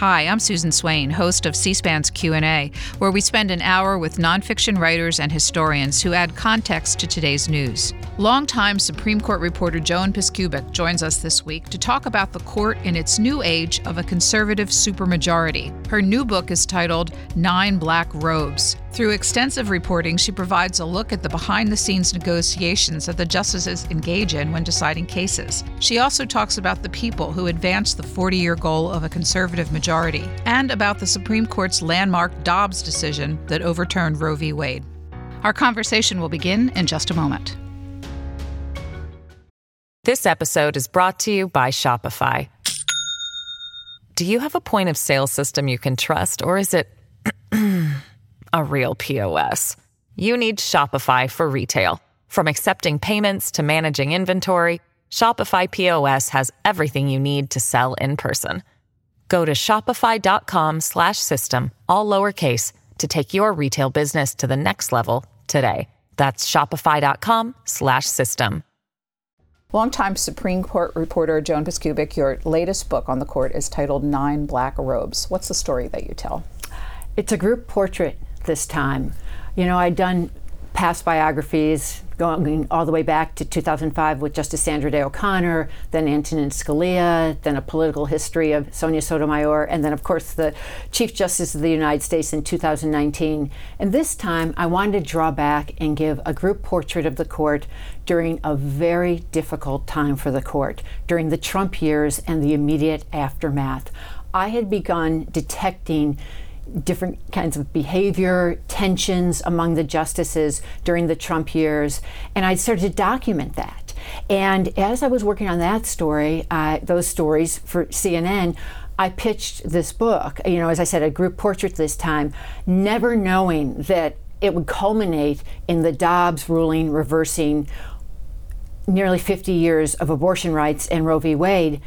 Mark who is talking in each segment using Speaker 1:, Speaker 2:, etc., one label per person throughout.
Speaker 1: Hi, I'm Susan Swain, host of C-SPAN's Q&A, where we spend an hour with nonfiction writers and historians who add context to today's news. Longtime Supreme Court reporter Joan Biskupic joins us this week to talk about the court in its new age of a conservative supermajority. Her new book is titled Nine Black Robes. Through extensive reporting, she provides a look at the behind the scenes negotiations that the justices engage in when deciding cases. She also talks about the people who advanced the 40 year goal of a conservative majority and about the Supreme Court's landmark Dobbs decision that overturned Roe v. Wade. Our conversation will begin in just a moment.
Speaker 2: This episode is brought to you by Shopify. Do you have a point of sale system you can trust, or is it a real POS? You need Shopify for retail. From accepting payments to managing inventory, Shopify POS has everything you need to sell in person. Go to shopify.com slash system, all lowercase to take your retail business to the next level today. That's shopify.com slash system.
Speaker 1: Longtime Supreme Court reporter Joan Biskupic, your latest book on the court is titled Nine Black Robes. What's the story that you tell?
Speaker 3: It's a group portrait this time. You know, I'd done past biographies going all the way back to 2005 with Justice Sandra Day O'Connor, then Antonin Scalia, then a political history of Sonia Sotomayor, and then, of course, the Chief Justice of the United States in 2019. And this time, I wanted to draw back and give a group portrait of the court during a very difficult time for the court, during the Trump years and the immediate aftermath. I had begun detecting different kinds of behavior, tensions among the justices during the Trump years, and I started to document that. And as I was working on that story, uh, those stories for CNN, I pitched this book, you know, as I said, a group portrait this time, never knowing that it would culminate in the Dobbs ruling reversing nearly 50 years of abortion rights and Roe v. Wade.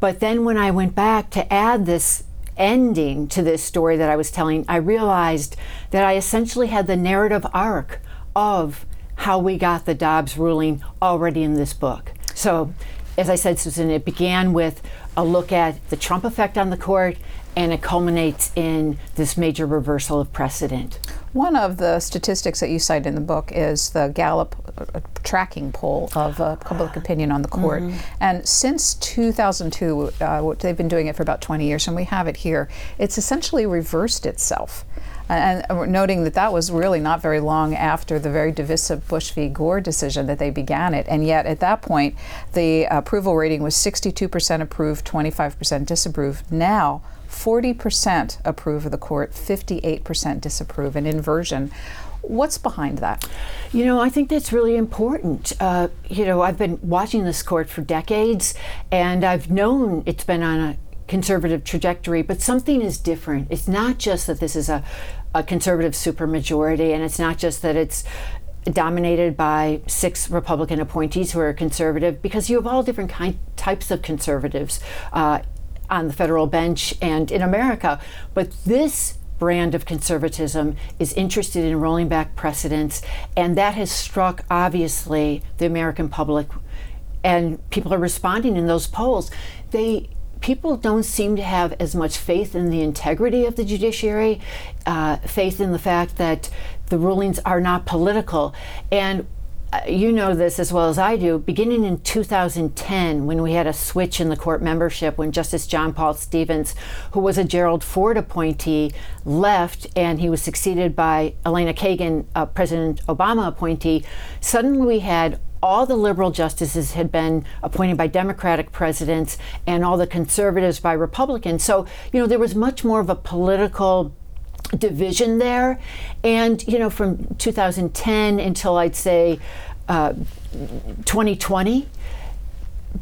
Speaker 3: But then when I went back to add this ending to this story that I was telling, I realized that I essentially had the narrative arc of how we got the Dobbs ruling already in this book. So, as I said, Susan, it began with a look at the Trump effect on the court, and it culminates in this major reversal of precedent.
Speaker 1: One of the statistics that you cite in the book is the Gallup uh, tracking poll of uh, public opinion on the court. Mm-hmm. And since 2002, uh, they've been doing it for about 20 years, and we have it here, it's essentially reversed itself. And noting that that was really not very long after the very divisive Bush v. Gore decision that they began it. And yet, at that point, the approval rating was 62% approved, 25% disapproved. Now, 40% approve of the court, 58% disapprove, an inversion. What's behind that?
Speaker 3: You know, I think that's really important. Uh, you know, I've been watching this court for decades, and I've known it's been on a conservative trajectory, but something is different. It's not just that this is a, a conservative supermajority, and it's not just that it's dominated by six Republican appointees who are conservative, because you have all different kind, types of conservatives. Uh, on the federal bench and in America. But this brand of conservatism is interested in rolling back precedents, and that has struck obviously the American public. And people are responding in those polls. They people don't seem to have as much faith in the integrity of the judiciary, uh, faith in the fact that the rulings are not political. And Uh, you know this as well as I do, beginning in 2010, when we had a switch in the court membership, when Justice John Paul Stevens, who was a Gerald Ford appointee, left and he was succeeded by Elena Kagan, a President Obama appointee, suddenly we had all the liberal justices had been appointed by Democratic presidents and all the conservatives by Republicans. So, you know, there was much more of a political division there. And, you know, from 2010 until I'd say uh, 2020,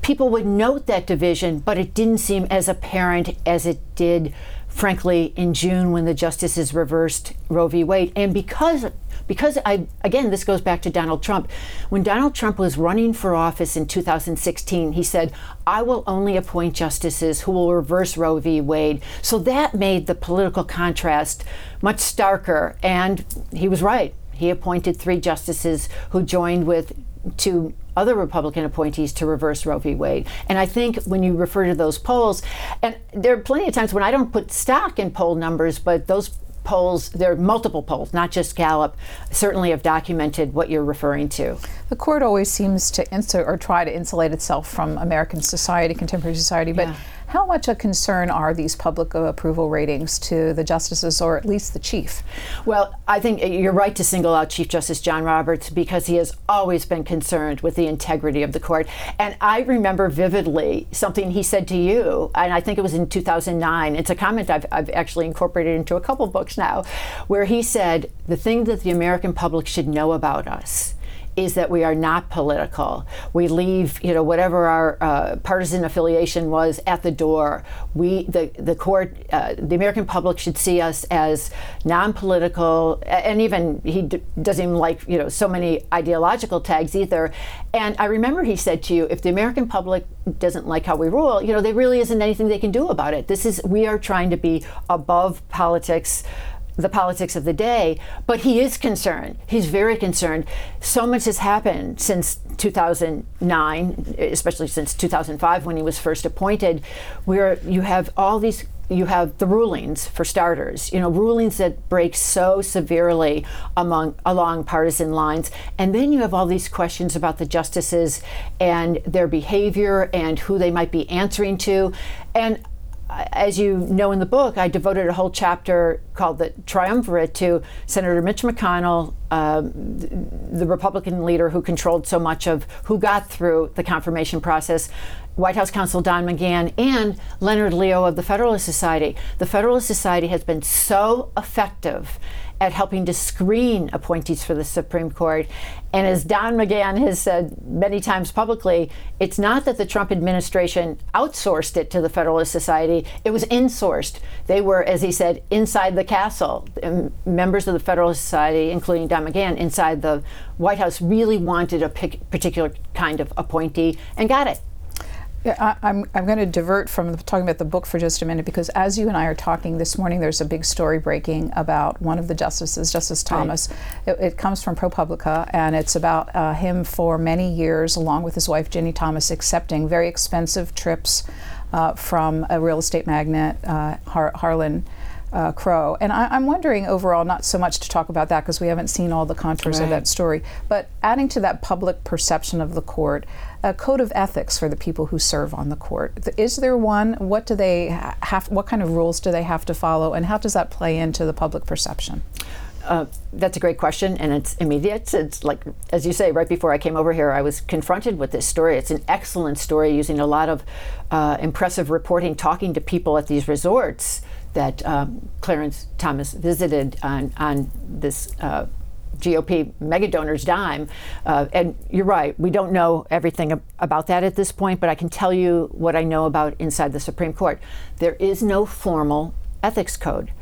Speaker 3: people would note that division, but it didn't seem as apparent as it did, frankly, in June when the justices reversed Roe v. Wade. And because because I again this goes back to Donald Trump. When Donald Trump was running for office in 2016, he said, "I will only appoint justices who will reverse Roe v. Wade." So that made the political contrast much starker, and he was right. He appointed three justices who joined with two other Republican appointees to reverse Roe v. Wade. And I think when you refer to those polls, and there are plenty of times when I don't put stock in poll numbers, but those polls, there are multiple polls, not just Gallup, certainly have documented what you're referring to.
Speaker 1: The court always seems to insert or try to insulate itself from American society, contemporary society, but yeah. How much a concern are these public approval ratings to the justices or at least the chief?
Speaker 3: Well, I think you're right to single out Chief Justice John Roberts because he has always been concerned with the integrity of the court. And I remember vividly something he said to you, and I think it was in 2009. It's a comment I've, I've actually incorporated into a couple books now, where he said, The thing that the American public should know about us is that we are not political. We leave, you know, whatever our uh, partisan affiliation was at the door. We, the the court, uh, the American public should see us as non-political, and even he d- doesn't even like, you know, so many ideological tags either. And I remember he said to you, if the American public doesn't like how we rule, you know, there really isn't anything they can do about it. This is we are trying to be above politics the politics of the day, but he is concerned. He's very concerned. So much has happened since 2009, especially since 2005 when he was first appointed, where you have all these you have the rulings for starters you know rulings that break so severely among along partisan lines and then you have all these questions about the justices and their behavior and who they might be answering to and as you know in the book, I devoted a whole chapter called the Triumvirate to Senator Mitch McConnell, um, the Republican leader who controlled so much of who got through the confirmation process, White House counsel Don McGahn, and Leonard Leo of the Federalist Society. The Federalist Society has been so effective at helping to screen appointees for the Supreme Court. And as Don McGahn has said many times publicly, it's not that the Trump administration outsourced it to the Federalist Society, it was insourced. They were, as he said, inside the castle. Members of the Federalist Society, including Don McGahn, inside the White House, really wanted a particular kind of appointee and got it.
Speaker 1: Yeah, I, I'm, I'm going to divert from talking about the book for just a minute because as you and I are talking this morning, there's a big story breaking about one of the justices, Justice Thomas. Right. It, it, comes from ProPublica, and it's about uh, him for many years, along with his wife Ginni Thomas, accepting very expensive trips uh, from a real estate magnate, uh, Har- Harlan uh, Crow. And I, am wondering overall, not so much to talk about that because we haven't seen all the contours right. of that story, but adding to that public perception of the court, a code of ethics for the people who serve on the court. Is there one? What do they have? What kind of rules do they have to follow, and how does that play into the public perception?
Speaker 3: Uh, that's a great question, and it's immediate. It's like, as you say, right before I came over here, I was confronted with this story. It's an excellent story using a lot of uh, impressive reporting, talking to people at these resorts that um, Clarence Thomas visited on, on this uh, GOP mega donors' dime. Uh, and you're right, we don't know everything ab- about that at this point, but I can tell you what I know about inside the Supreme Court. There is no formal ethics code.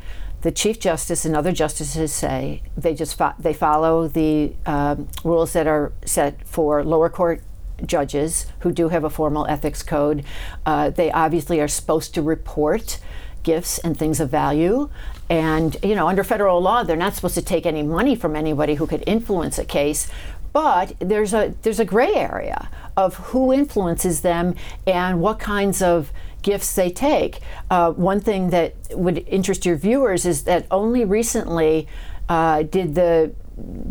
Speaker 3: The Chief Justice and other justices say they just fo- they follow the um, rules that are set for lower court judges who do have a formal ethics code. Uh, they obviously are supposed to report gifts and things of value. And, you know, under federal law, they're not supposed to take any money from anybody who could influence a case. But there's a there's a gray area of who influences them and what kinds of gifts they take. Uh, one thing that would interest your viewers is that only recently uh, did the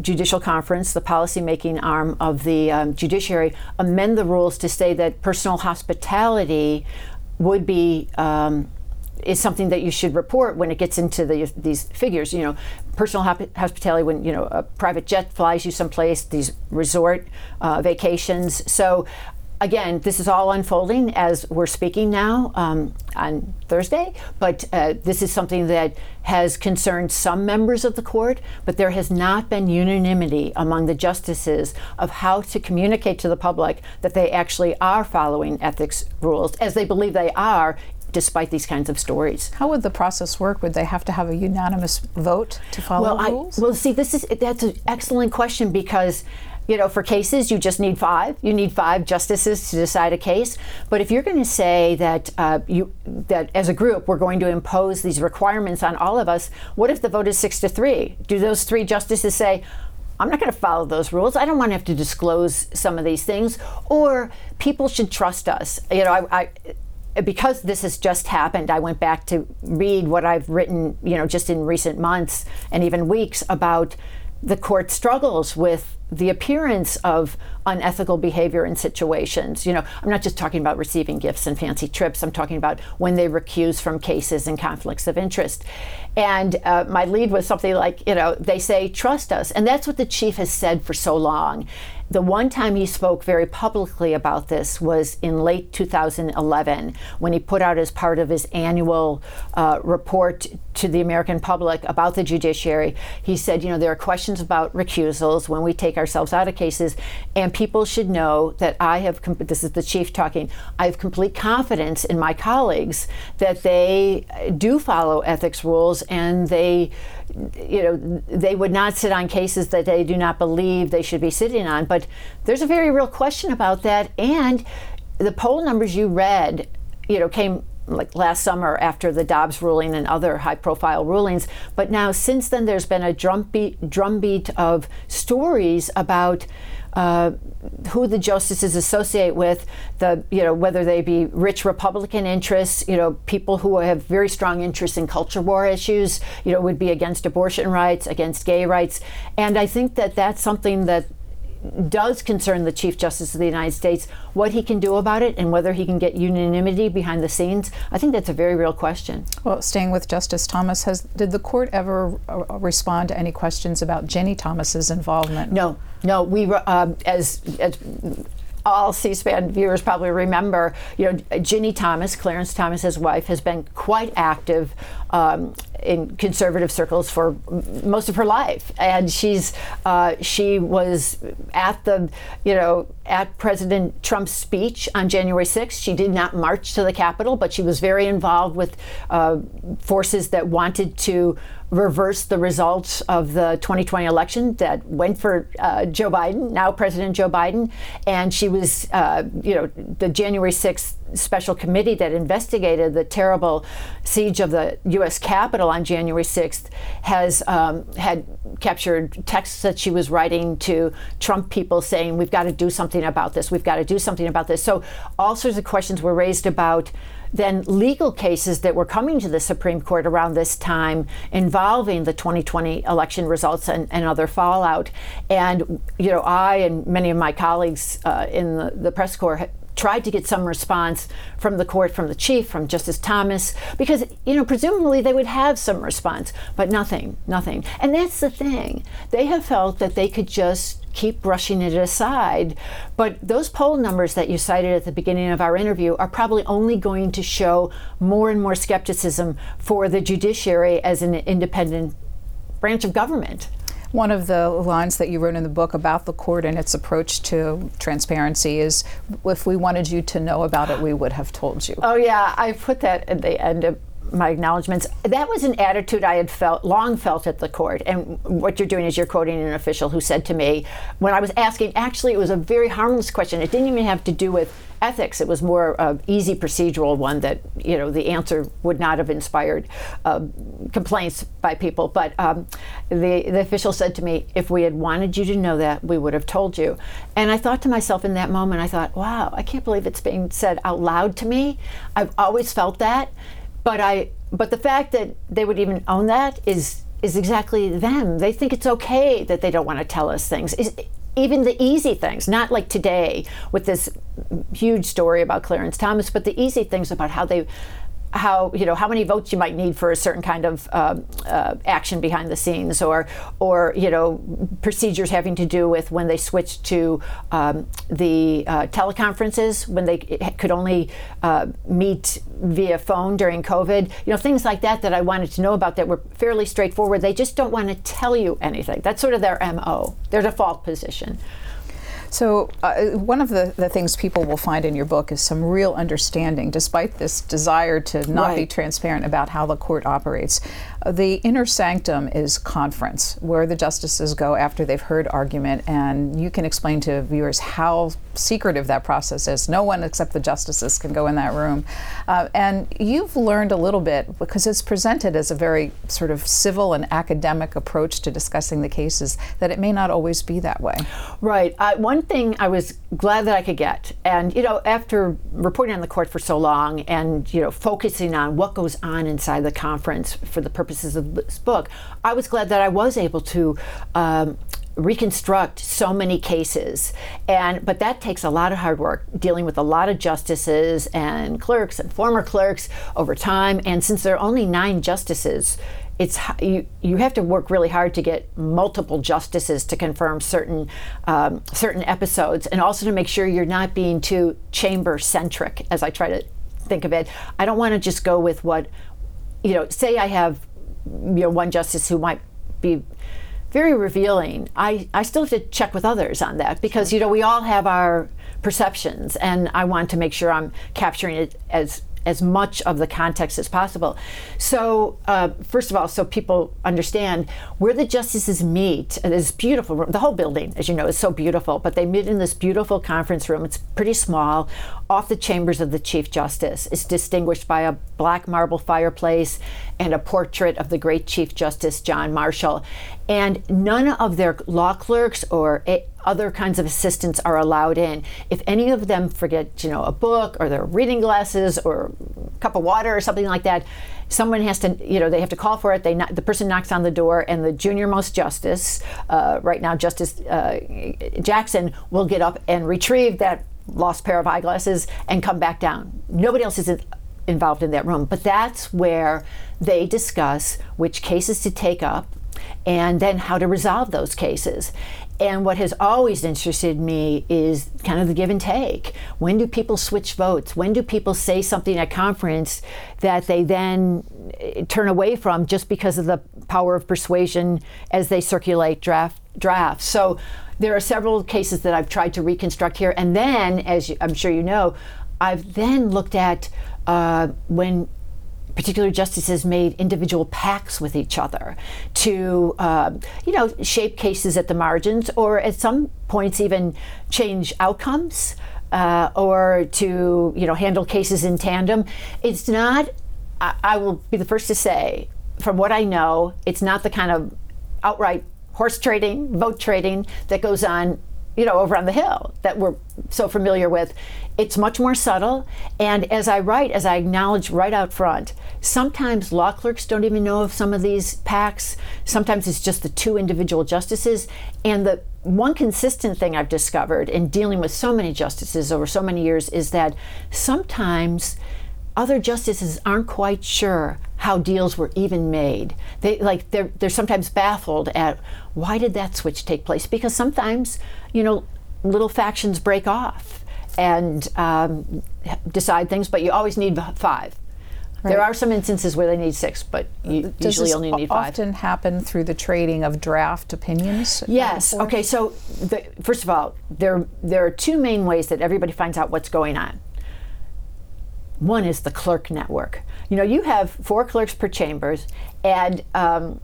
Speaker 3: Judicial Conference, the policymaking arm of the um, judiciary, amend the rules to say that personal hospitality would be um, is something that you should report when it gets into the, these figures. You know, personal hospitality when you know a private jet flies you someplace, these resort uh, vacations. So again, this is all unfolding as we're speaking now um, on Thursday, but uh, this is something that has concerned some members of the court, but there has not been unanimity among the justices of how to communicate to the public that they actually are following ethics rules, as they believe they are despite these kinds of stories.
Speaker 1: How would the process work? Would they have to have a unanimous vote to follow
Speaker 3: well,
Speaker 1: rules?
Speaker 3: I, well, see, this is that's an excellent question because you know, for cases, you just need five. You need five justices to decide a case. But if you're going to say that uh, you that as a group we're going to impose these requirements on all of us, what if the vote is six to three? Do those three justices say, I'm not going to follow those rules. I don't want to have to disclose some of these things. Or people should trust us. You know, I, I because this has just happened, I went back to read what I've written, you know, just in recent months and even weeks about the court struggles with the appearance of unethical behavior in situations. You know, I'm not just talking about receiving gifts and fancy trips. I'm talking about when they recuse from cases and conflicts of interest. And uh, my lead was something like, you know, they say, trust us. And that's what the chief has said for so long. The one time he spoke very publicly about this was in late 2011 when he put out as part of his annual uh, report to the American public about the judiciary. He said, you know, there are questions about recusals when we take ourselves out of cases, and people should know that I have, this is the chief talking, I have complete confidence in my colleagues that they do follow ethics rules and they you know, they would not sit on cases that they do not believe they should be sitting on. But there's a very real question about that. And the poll numbers you read, you know, came like last summer after the Dobbs ruling and other high profile rulings. But now, since then, there's been a drumbeat, drumbeat of stories about uh, who the justices associate with, the you know whether they be rich Republican interests, you know people who have very strong interests in culture war issues, you know would be against abortion rights, against gay rights, and I think that that's something that does concern the Chief Justice of the United States, what he can do about it and whether he can get unanimity behind the scenes, I think that's a very real question.
Speaker 1: Well, staying with Justice Thomas, has did the court ever uh, respond to any questions about Ginni Thomas's involvement?
Speaker 3: No, no. We uh, as as all C-SPAN viewers probably remember, you know, Ginni Thomas, Clarence Thomas's wife, has been quite active um, in conservative circles for most of her life, and she's uh, she was at the you know at President Trump's speech on January 6th. She did not march to the Capitol, but she was very involved with uh, forces that wanted to reverse the results of the 2020 election that went for uh, Joe Biden, now President Joe Biden, and she was uh, you know the January 6th special committee that investigated the terrible siege of the U.S. Capitol on January 6th has um, had captured texts that she was writing to Trump people saying, "We've got to do something about this. We've got to do something about this." So all sorts of questions were raised about then legal cases that were coming to the Supreme Court around this time involving the 2020 election results and, and other fallout. And, you know, I and many of my colleagues uh, in the, the press corps tried to get some response from the court, from the chief, from Justice Thomas, because, you know, presumably they would have some response, but nothing, nothing. And that's the thing. They have felt that they could just keep brushing it aside. But those poll numbers that you cited at the beginning of our interview are probably only going to show more and more skepticism for the judiciary as an independent branch of government.
Speaker 1: One of the lines that you wrote in the book about the court and its approach to transparency is if we wanted you to know about it, we would have told you.
Speaker 3: Oh, yeah. I put that at the end of my acknowledgments. That was an attitude I had felt long felt at the court. And what you're doing is you're quoting an official who said to me when I was asking, actually, it was a very harmless question. It didn't even have to do with ethics. It was more an easy procedural one that you know the answer would not have inspired uh, complaints by people. But um, the the official said to me, "If we had wanted you to know that, we would have told you." And I thought to myself in that moment, I thought, "Wow, I can't believe it's being said out loud to me." I've always felt that, but I but the fact that they would even own that is is exactly them. They think it's okay that they don't want to tell us things. Even the easy things, not like today with this huge story about Clarence Thomas, but the easy things about how they how you know how many votes you might need for a certain kind of uh, uh, action behind the scenes, or or you know procedures having to do with when they switched to um, the uh, teleconferences when they could only uh, meet via phone during COVID. You know things like that that I wanted to know about that were fairly straightforward. They just don't want to tell you anything. That's sort of their mo, their default position.
Speaker 1: So, uh, one of the, the things people will find in your book is some real understanding, despite this desire to not right. be transparent about how the court operates. The inner sanctum is conference, where the justices go after they've heard argument, and you can explain to viewers how secretive that process is. No one except the justices can go in that room. Uh, and you've learned a little bit because it's presented as a very sort of civil and academic approach to discussing the cases that it may not always be that way.
Speaker 3: Right. Uh, one thing I was glad that I could get, and you know, after reporting on the court for so long and you know, focusing on what goes on inside the conference for the purposes of this book, I was glad that I was able to. Um, reconstruct so many cases and but that takes a lot of hard work dealing with a lot of justices and clerks and former clerks over time and since there are only nine justices it's you, you have to work really hard to get multiple justices to confirm certain um, certain episodes and also to make sure you're not being too chamber centric as I try to think of it I don't want to just go with what you know say I have you know one justice who might be very revealing. I, I still have to check with others on that because, you know, we all have our perceptions and I want to make sure I'm capturing it as as much of the context as possible. So, uh, first of all, so people understand where the justices meet, this beautiful room, the whole building, as you know, is so beautiful, but they meet in this beautiful conference room. It's pretty small, off the chambers of the Chief Justice. It's distinguished by a black marble fireplace and a portrait of the great Chief Justice John Marshall. And none of their law clerks or other kinds of assistants are allowed in. If any of them forget, you know, a book or their reading glasses or a cup of water or something like that, someone has to, you know, they have to call for it. They the person knocks on the door, and the junior most justice, uh, right now Justice uh, Jackson, will get up and retrieve that lost pair of eyeglasses and come back down. Nobody else is involved in that room, but that's where they discuss which cases to take up and then how to resolve those cases. And what has always interested me is kind of the give and take. When do people switch votes? When do people say something at conference that they then eh, turn away from just because of the power of persuasion as they circulate draft drafts? So there are several cases that I've tried to reconstruct here. And then, as I'm sure you know, I've then looked at uh, when particular justices made individual pacts with each other to, uh, you know, shape cases at the margins or at some points even change outcomes uh, or to, you know, handle cases in tandem. It's not, I, I will be the first to say, from what I know, it's not the kind of outright horse trading, vote trading that goes on you know, over on the hill that we're so familiar with. It's much more subtle. And as I write, as I acknowledge right out front, sometimes law clerks don't even know of some of these pacts. Sometimes it's just the two individual justices. And the one consistent thing I've discovered in dealing with so many justices over so many years is that sometimes other justices aren't quite sure how deals were even made. They like they're they're sometimes baffled at why did that switch take place? Because sometimes, you know, little factions break off and um, decide things, but you always need five. Right. There are some instances where they need six, but you
Speaker 1: Does
Speaker 3: usually only need five.
Speaker 1: Often happen through the trading of draft opinions.
Speaker 3: Yes. Okay. So, the, first of all, there there are two main ways that everybody finds out what's going on. One is the clerk network. You know, you have four clerks per chambers, and um,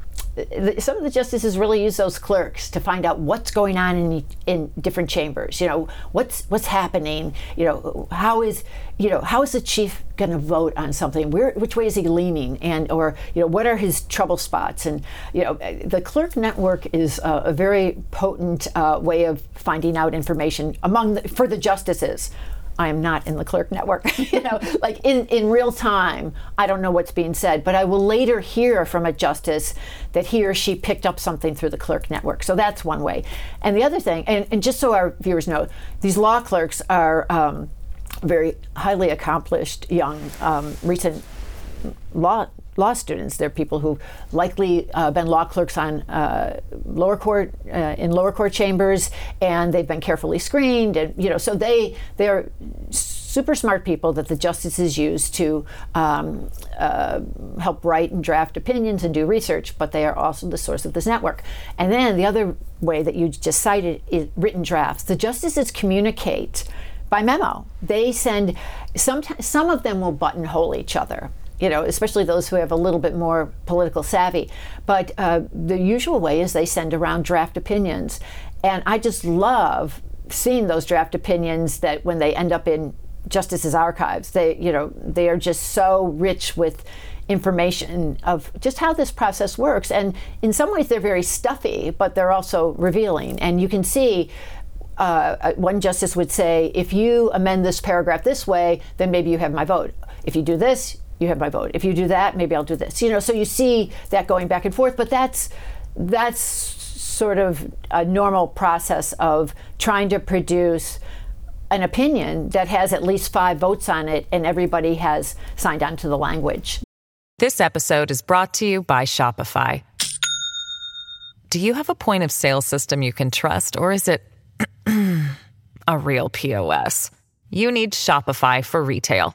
Speaker 3: some of the justices really use those clerks to find out what's going on in in different chambers. You know, what's what's happening. You know, how is you know how is the chief going to vote on something? Where which way is he leaning? And or you know what are his trouble spots? And you know, the clerk network is a, a very potent uh, way of finding out information among the, for the justices I am not in the clerk network. you know, like in, in real time, I don't know what's being said, but I will later hear from a justice that he or she picked up something through the clerk network. So that's one way. And the other thing, and, and just so our viewers know, these law clerks are um, very highly accomplished young um, recent law law students. They're people who've likely uh, been law clerks on uh, lower court uh, in lower court chambers, and they've been carefully screened. And you know, so they they're super smart people that the justices use to um, uh, help write and draft opinions and do research. But they are also the source of this network. And then the other way that you just cited is written drafts. The justices communicate by memo. They send some. Some of them will buttonhole each other you know, especially those who have a little bit more political savvy. But uh, the usual way is they send around draft opinions. And I just love seeing those draft opinions that when they end up in justice's archives, they you know they are just so rich with information of just how this process works. And in some ways, they're very stuffy, but they're also revealing. And you can see uh, uh, one justice would say, if you amend this paragraph this way, then maybe you have my vote. If you do this, you have my vote. If you do that, maybe I'll do this. You know, so you see that going back and forth. But that's that's sort of a normal process of trying to produce an opinion that has at least five votes on it, and everybody has signed on to the language.
Speaker 2: This episode is brought to you by Shopify. Do you have a point of sale system you can trust, or is it a real POS? You need Shopify for retail.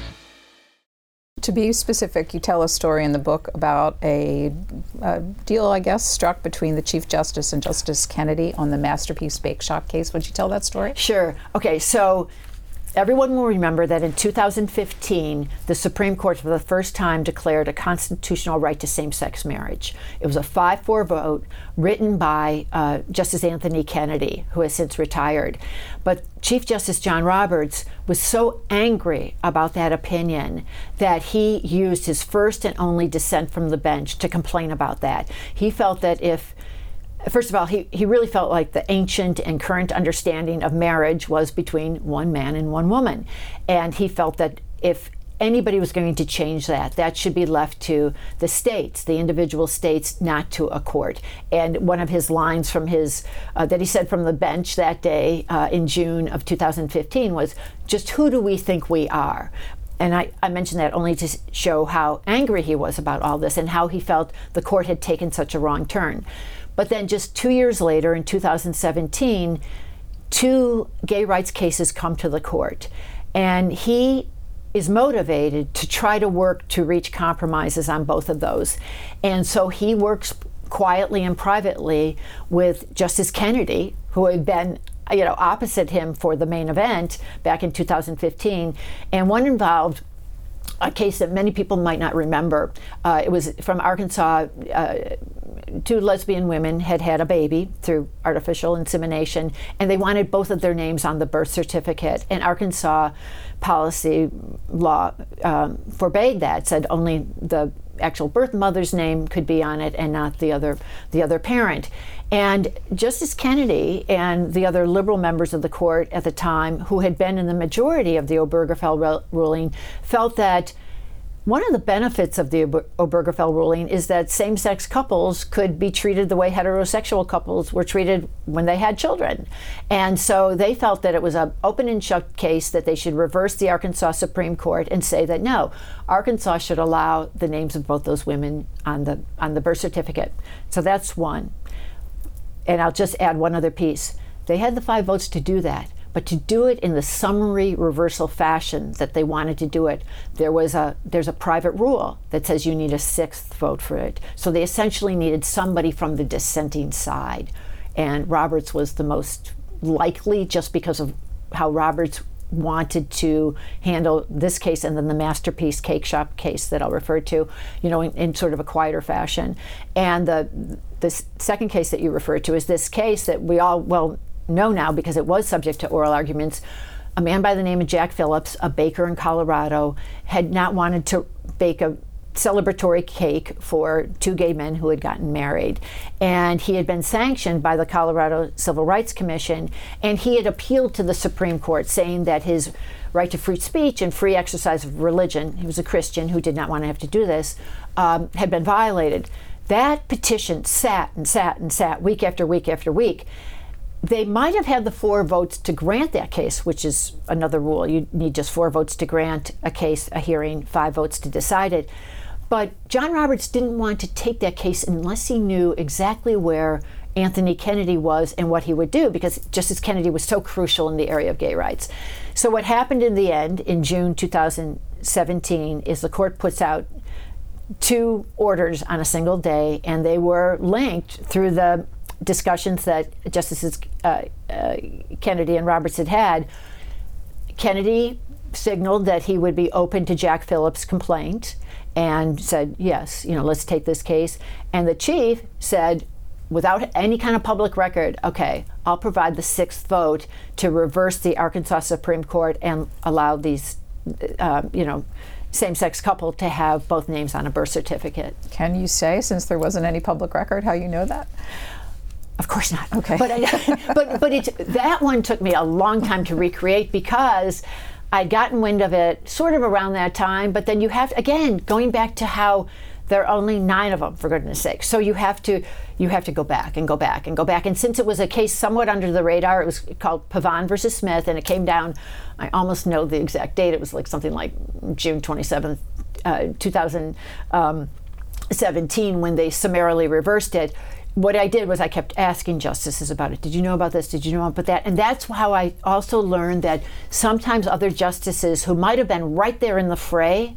Speaker 1: To be specific, you tell a story in the book about a, a, deal, I guess, struck between the Chief Justice and Justice Kennedy on the Masterpiece Bake Shop case. Would you tell that story?
Speaker 3: Sure. Okay, so everyone will remember that in 2015, the Supreme Court for the first time declared a constitutional right to same sex marriage. It was a 5 4 vote written by uh, Justice Anthony Kennedy, who has since retired. But Chief Justice John Roberts was so angry about that opinion that he used his first and only dissent from the bench to complain about that. He felt that if First of all, he, he really felt like the ancient and current understanding of marriage was between one man and one woman. And he felt that if anybody was going to change that, that should be left to the states, the individual states, not to a court. And one of his lines from his uh, that he said from the bench that day uh, in June of 2015 was, "Just who do we think we are?" And I, I mentioned that only to show how angry he was about all this and how he felt the court had taken such a wrong turn. But then just two years later, in 2017, two gay rights cases come to the court. And he is motivated to try to work to reach compromises on both of those. And so he works quietly and privately with Justice Kennedy, who had been you know opposite him for the main event back in 2015 and one involved a case that many people might not remember. Uh, it was from Arkansas. Uh, two lesbian women had had a baby through artificial insemination, and they wanted both of their names on the birth certificate. And Arkansas policy law um, forbade that; said only the actual birth mother's name could be on it, and not the other the other parent. And Justice Kennedy and the other liberal members of the court at the time, who had been in the majority of the Obergefell ruling, felt that one of the benefits of the Obergefell ruling is that same sex couples could be treated the way heterosexual couples were treated when they had children. And so they felt that it was an open and shut case that they should reverse the Arkansas Supreme Court and say that no, Arkansas should allow the names of both those women on the on the birth certificate. So that's one. And I'll just add one other piece. They had the five votes to do that. But to do it in the summary reversal fashion that they wanted to do it, there was a there's a private rule that says you need a sixth vote for it. So they essentially needed somebody from the dissenting side, and Roberts was the most likely just because of how Roberts wanted to handle this case and then the masterpiece cake shop case that I'll refer to, you know, in, in, sort of a quieter fashion. And the the second case that you referred to is this case that we all well know now because it was subject to oral arguments. A man by the name of Jack Phillips, a baker in Colorado, had not wanted to bake a celebratory cake for two gay men who had gotten married. And he had been sanctioned by the Colorado Civil Rights Commission, and he had appealed to the Supreme Court saying that his right to free speech and free exercise of religion, he was a Christian who did not want to have to do this, um, had been violated. That petition sat and sat and sat week after week after week they might have had the four votes to grant that case, which is another rule. You need just four votes to grant a case, a hearing, five votes to decide it. But John Roberts didn't want to take that case unless he knew exactly where Anthony Kennedy was and what he would do, because Justice Kennedy was so crucial in the area of gay rights. So, what happened in the end in June 2017 is the court puts out two orders on a single day, and they were linked through the discussions that Justices uh, uh, Kennedy and Roberts had had. Kennedy signaled that he would be open to Jack Phillips' complaint and said, yes, you know, let's take this case. And the chief said, without any kind of public record, okay, I'll provide the sixth vote to reverse the Arkansas Supreme Court and allow these, uh, you know, same sex couple to have both names on a birth certificate.
Speaker 1: Can you say, since there wasn't any public record, how you know that?
Speaker 3: Of course not.
Speaker 1: Okay.
Speaker 3: But I, but but it that one took me a long time to recreate because I'd gotten wind of it sort of around that time. But then you have again going back to how there are only nine of them for goodness sake. So you have to you have to go back and go back and go back. And since it was a case somewhat under the radar, it was called Pavan versus Smith, and it came down. I almost know the exact date. It was like something like June twenty seventh, uh, two thousand seventeen, when they summarily reversed it what I did was I kept asking justices about it. Did you know about this? Did you know about that? And that's how I also learned that sometimes other justices who might have been right there in the fray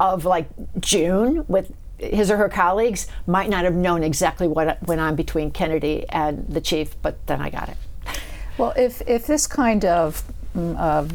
Speaker 3: of like June with his or her colleagues might not have known exactly what went on between Kennedy and the chief, but then I got it.
Speaker 1: Well, if, if this kind of uh,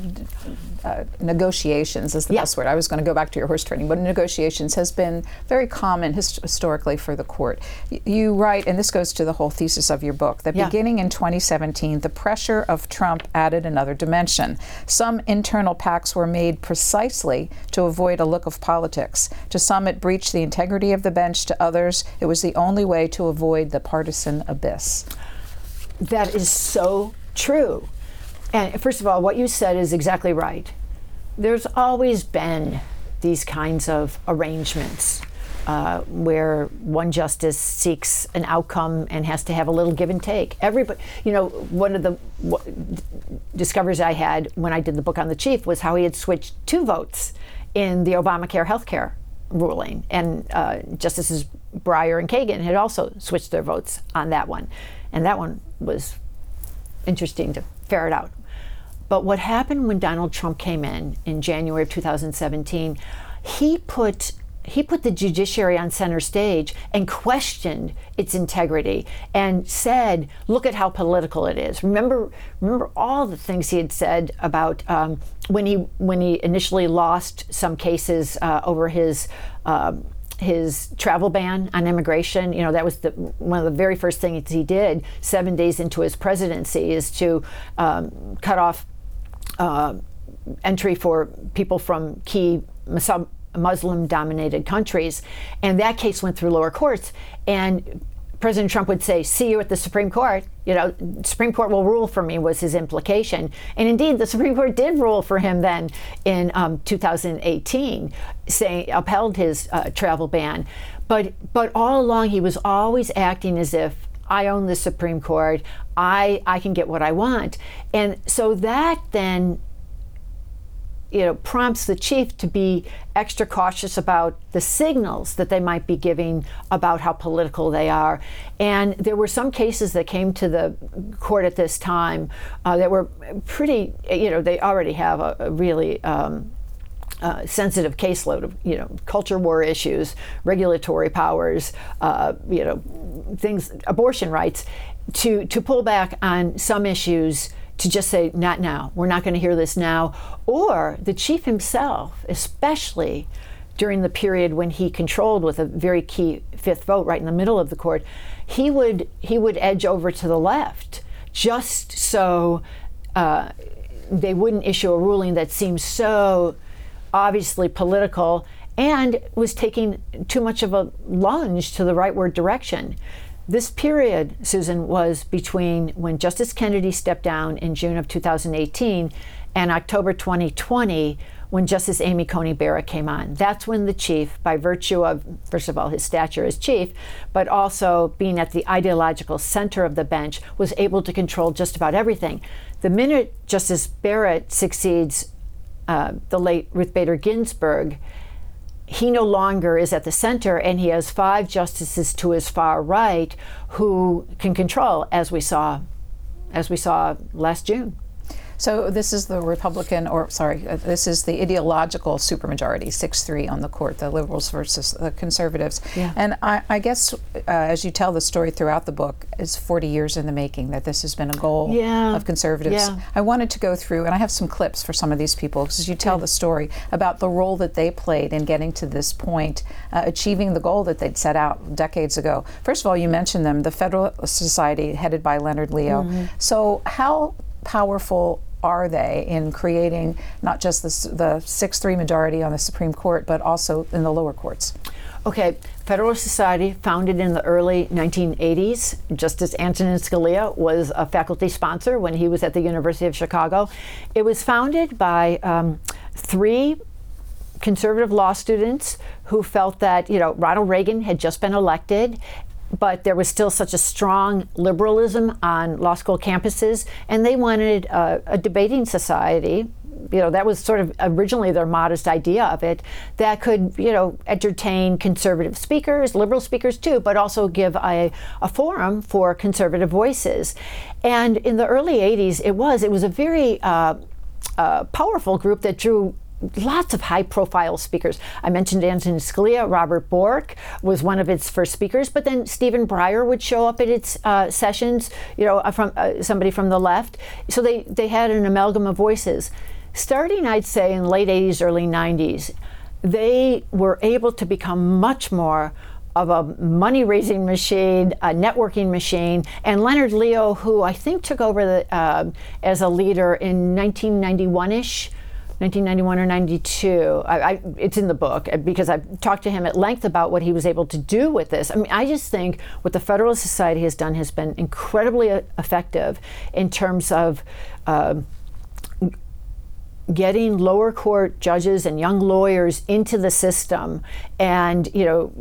Speaker 1: uh, negotiations is the yeah. best word. I was going to go back to your horse trading, but negotiations has been very common hist- historically for the court. Y- you write, and this goes to the whole thesis of your book, that yeah. beginning in 2017, the pressure of Trump added another dimension. Some internal pacts were made precisely to avoid a look of politics. To some, it breached the integrity of the bench. To others, it was the only way to avoid the partisan abyss.
Speaker 3: That is so true. And first of all, what you said is exactly right. There's always been these kinds of arrangements uh, where one justice seeks an outcome and has to have a little give and take. Everybody, you know, one of the w- discoveries I had when I did the book on the chief was how he had switched two votes in the Obamacare health care ruling. And uh, Justices Breyer and Kagan had also switched their votes on that one. And that one was interesting to ferret out. But what happened when Donald Trump came in in January of 2017, he put he put the judiciary on center stage and questioned its integrity and said, "Look at how political it is." Remember, remember all the things he had said about um, when he when he initially lost some cases uh, over his. Um, his travel ban on immigration. You know, that was the, one of the very first things he did seven days into his presidency is to um, cut off uh, entry for people from key Muslim dominated countries. And that case went through lower courts. And President Trump would say, See you at the Supreme Court. You know, Supreme Court will rule for me, was his implication. And indeed, the Supreme Court did rule for him then in um, 2018, saying, upheld his uh, travel ban. But, but all along, he was always acting as if I own the Supreme Court. I, I can get what I want. And so that then you know, prompts the chief to be extra cautious about the signals that they might be giving about how political they are. And there were some cases that came to the court at this time uh, that were pretty, you know, they already have a, a really um, uh, sensitive caseload of you know culture war issues, regulatory powers, uh, you know things, abortion rights, to to pull back on some issues to just say not now. We're not going to hear this now, or the chief himself, especially during the period when he controlled with a very key fifth vote right in the middle of the court, he would he would edge over to the left just so. Uh, they wouldn't issue a ruling that seemed so obviously political, and was taking too much of a lunge to the rightward direction. This period, Susan, was between when Justice Kennedy stepped down in June of 2018 and October 2020 when Justice Amy Coney Barrett came on. That's when the chief, by virtue of, first of all, his stature as chief, but also being at the ideological center of the bench, was able to control just about everything. The minute Justice Barrett succeeds uh, the late Ruth Bader Ginsburg, he no longer is at the center, and he has five justices to his far right who can control, as we saw, as we saw last June.
Speaker 1: So this is the Republican, or sorry, uh, this is the ideological supermajority, 6-3 on the court, the liberals versus the conservatives.
Speaker 3: Yeah.
Speaker 1: And I, I guess, uh, as you tell the story throughout the book, is 40 years in the making that this has been a goal
Speaker 3: Yeah.
Speaker 1: of conservatives.
Speaker 3: Yeah.
Speaker 1: I wanted to go through, and I have some clips for some of these people, because you tell the story about the role that they played in getting to this point, uh, achieving the goal that they'd set out decades ago. First of all, you mentioned them, the Federalist Society, headed by Leonard Leo.
Speaker 3: Mm-hmm.
Speaker 1: So, how powerful are they in creating not just the, the 6 3 majority on the Supreme Court, but also in the lower courts?
Speaker 3: Okay, Federalist Society, founded in the early 1980s. Justice Antonin Scalia was a faculty sponsor when he was at the University of Chicago. It was founded by um, three conservative law students who felt that, you know, Ronald Reagan had just been elected. But there was still such a strong liberalism on law school campuses, and they wanted a, a debating society you know that was sort of originally their modest idea of it that could you know entertain conservative speakers liberal speakers too but also give a, a forum for conservative voices. And in the early 80s it was it was a very uh, uh, powerful group that drew lots of high profile speakers. I mentioned Antonin Scalia, Robert Bork was one of its first speakers, but then Stephen Breyer would show up at its uh, sessions, you know, from uh, somebody from the left. So they, they had an amalgam of voices. Starting, I'd say, in late 80s, early 90s, they were able to become much more of a money raising machine, a networking machine. And Leonard Leo, who I think took over the, uh, as a leader in 1991 ish. 1991 or 92. I, I, it's in the book uh, because I've talked to him at length about what he was able to do with this. I mean, I just think what the Federalist Society has done has been incredibly uh, effective in terms of. Uh, getting lower court judges and young lawyers into the system and you know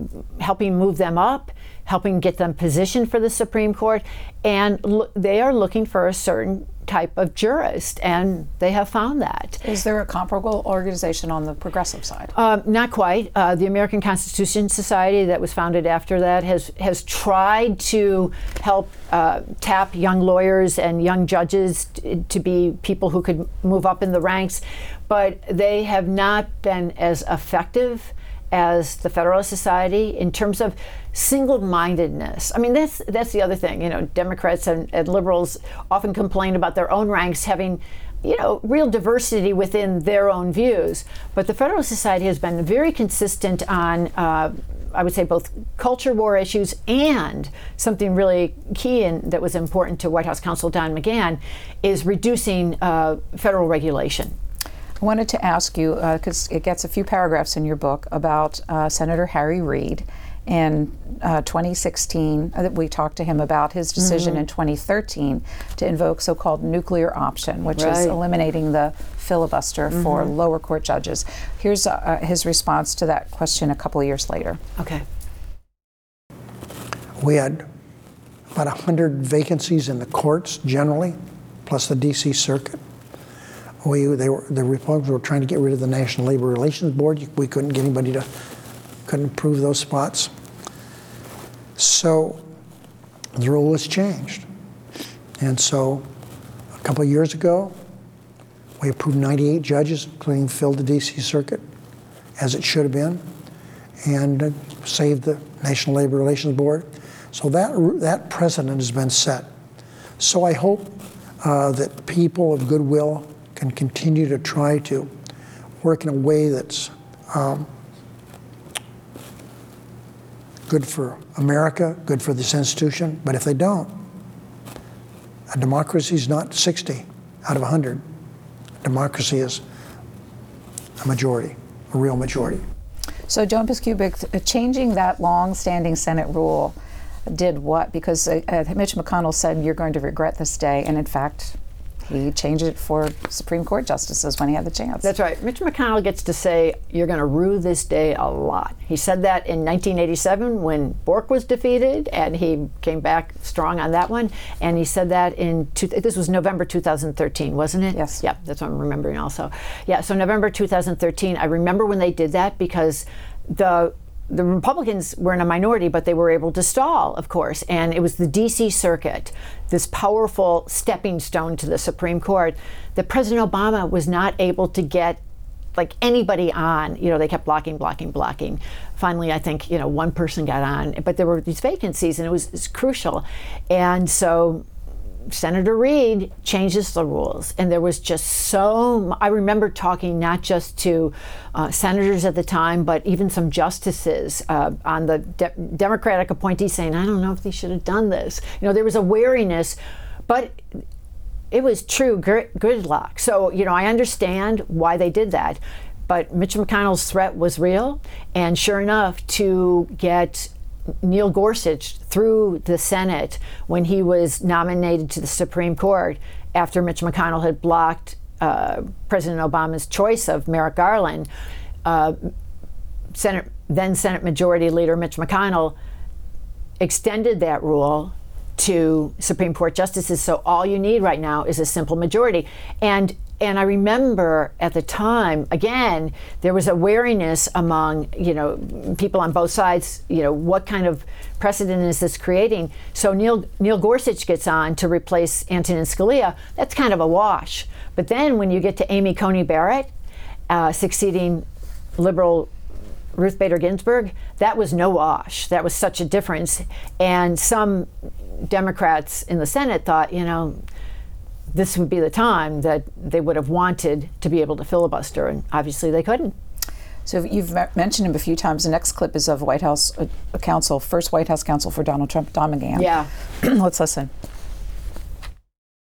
Speaker 3: helping move them up helping get them positioned for the supreme court and lo- they are looking for a certain type of jurist and they have found that
Speaker 1: Is there a comparable organization on the progressive side?
Speaker 3: um, not quite. Uh, the American Constitution Society, that was founded after that, has has tried to help uh, tap young lawyers and young judges t- to be people who could move up in the ranks, but they have not been as effective as the Federalist Society in terms of single-mindedness. I mean, that's that's the other thing. You know, Democrats and, and liberals often complain about their own ranks having you know, real diversity within their own views. But the Federalist Society has been very consistent on, uh, I would say, both culture war issues and something really key and that was important to White House counsel Don McGahn is reducing uh, federal regulation.
Speaker 1: I wanted to ask you, because it gets a few paragraphs in your book about uh, Senator Harry Reid. In uh, 2016, uh, we talked to him about his decision
Speaker 3: Mm-hmm.
Speaker 1: in 2013 to invoke so-called nuclear option, which is
Speaker 3: Right. Mm-hmm.
Speaker 1: eliminating the filibuster for lower court judges. Here's uh, his response to that question a couple of years later.
Speaker 3: Okay.
Speaker 4: We had about 100 vacancies in the courts generally, plus the DC Circuit. We, they were, the Republicans were trying to get rid of the National Labor Relations Board. We couldn't get anybody to, couldn't approve those spots. So the rule was changed. And so a couple of years ago, we approved 98 judges, including filled the DC Circuit, as it should have been, and uh, saved the National Labor Relations Board. So that, that precedent has been set. So I hope uh, that people of goodwill can continue to try to work in a way that's um, good for America, good for this institution. But if they don't, a democracy is not 60 out of 100. Democracy is a majority, a real majority.
Speaker 1: So, Joan Biskupic, uh, changing that long-standing Senate rule did what? Because uh, uh, Mitch McConnell said you're going to regret this day, and in fact, he changed it for Supreme Court justices when he had the chance.
Speaker 3: That's right. Mitch McConnell gets to say, You're going to rue this day a lot. He said that in 1987 when Bork was defeated, and he came back strong on that one. And he said that in, two, this was November 2013, wasn't it?
Speaker 1: Yes.
Speaker 3: Yeah, that's what I'm remembering also. Yeah, so November 2013, I remember when they did that because the the Republicans were in a minority, but they were able to stall, of course. And it was the D.C. Circuit, this powerful stepping stone to the Supreme Court, that President Obama was not able to get like anybody on. You know, they kept blocking, blocking, blocking. Finally, I think you know one person got on, but there were these vacancies, and it was, it was crucial. And so Senator Reid changes the rules, and there was just so. I remember talking not just to uh, senators at the time, but even some justices uh, on the de- Democratic appointees saying, "I don't know if they should have done this." You know, there was a wariness, but it was true gridlock. So you know, I understand why they did that, but Mitch McConnell's threat was real, and sure enough, to get Neil Gorsuch through the Senate when he was nominated to the Supreme Court after Mitch McConnell had blocked uh, President Obama's choice of Merrick Garland. Uh, Senate then Senate Majority Leader Mitch McConnell extended that rule to Supreme Court justices. So all you need right now is a simple majority. And and I remember at the time, again, there was a wariness among, you know, people on both sides, you know, what kind of precedent is this creating? So Neil, Neil Gorsuch gets on to replace Antonin Scalia. That's kind of a wash. But then when you get to Amy Coney Barrett uh, succeeding liberal Ruth Bader Ginsburg, that was no wash. That was such a difference. And some Democrats in the Senate thought, you know, this would be the time that they would have wanted to be able to filibuster, and obviously they couldn't.
Speaker 1: So you've mentioned him a few times. The next clip is of White House uh, counsel, first White House counsel for Donald Trump, Don McGahn.
Speaker 3: Yeah.
Speaker 1: Let's listen.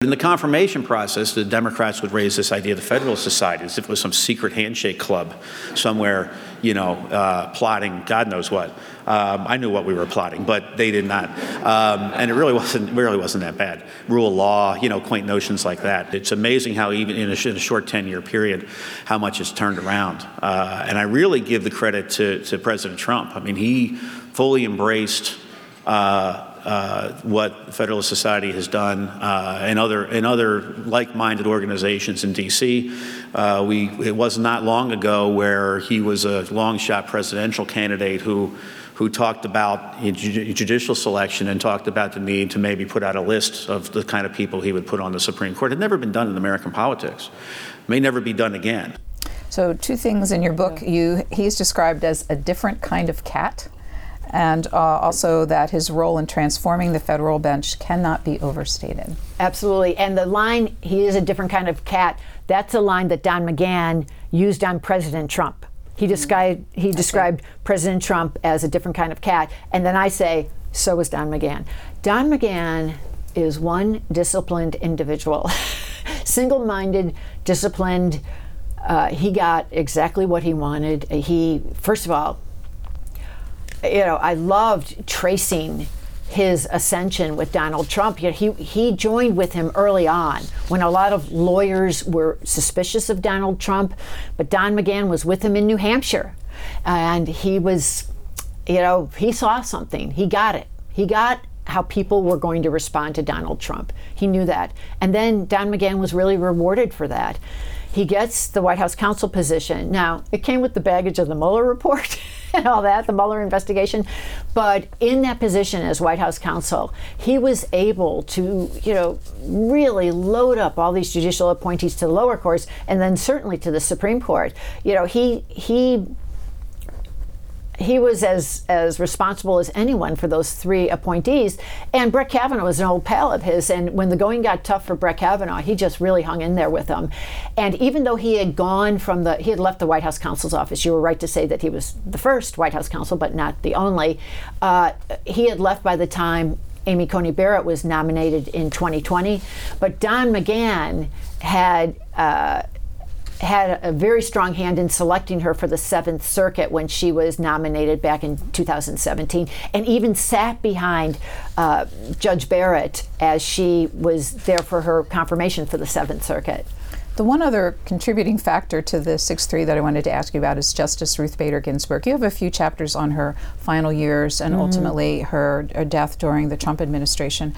Speaker 5: In the confirmation process, the Democrats would raise this idea of the Federalist Society as if it was some secret handshake club somewhere, you know, uh, plotting God knows what. Um, I knew what we were plotting, but they did not, um, and it really wasn't really wasn't that bad. Rule of law, you know, quaint notions like that. It's amazing how even in a, in a short ten-year period, how much has turned around. Uh, and I really give the credit to, to President Trump. I mean, he fully embraced. Uh, uh, what Federalist Society has done uh, and other and other like-minded organizations in D.C. Uh, we it was not long ago where he was a long shot presidential candidate who who talked about judicial selection and talked about the need to maybe put out a list of the kind of people he would put on the Supreme Court. It had never been done in American politics. It may never be done again.
Speaker 1: So, two things in your book: you he's described as a different kind of cat and uh, also that his role in transforming the federal bench cannot be overstated.
Speaker 3: Absolutely. And the line, he is a different kind of cat, that's a line that Don McGahn used on President Trump. He described, he described President Trump as a different kind of cat. And then I say, so was Don McGahn. Don McGahn is one disciplined individual, single minded, disciplined. Uh, he got exactly what he wanted. He, first of all, you know, I loved tracing his ascension with Donald Trump. You know, he he joined with him early on when a lot of lawyers were suspicious of Donald Trump, but Don McGahn was with him in New Hampshire, and he was, you know, he saw something. He got it. He got how people were going to respond to Donald Trump. He knew that, and then Don McGahn was really rewarded for that. He gets the White House counsel position. Now, it came with the baggage of the Mueller report and all that, the Mueller investigation. But in that position as White House counsel, he was able to, you know, really load up all these judicial appointees to the lower courts and then certainly to the Supreme Court. You know, he he he was as as responsible as anyone for those three appointees. And Brett Kavanaugh was an old pal of his. And when the going got tough for Brett Kavanaugh, he just really hung in there with them. And even though he had gone from the he had left the White House counsel's office, you were right to say that he was the first White House counsel, but not the only. Uh, he had left by the time Amy Coney Barrett was nominated in 2020. But Don McGahn had. Uh, had a very strong hand in selecting her for the Seventh Circuit when she was nominated back in 2017, and even sat behind uh, Judge Barrett as she was there for her confirmation for the Seventh Circuit.
Speaker 1: The one other contributing factor to the 6 3 that I wanted to ask you about is Justice Ruth Bader Ginsburg. You have a few chapters on her final years and mm-hmm. ultimately her, her, death during the Trump administration.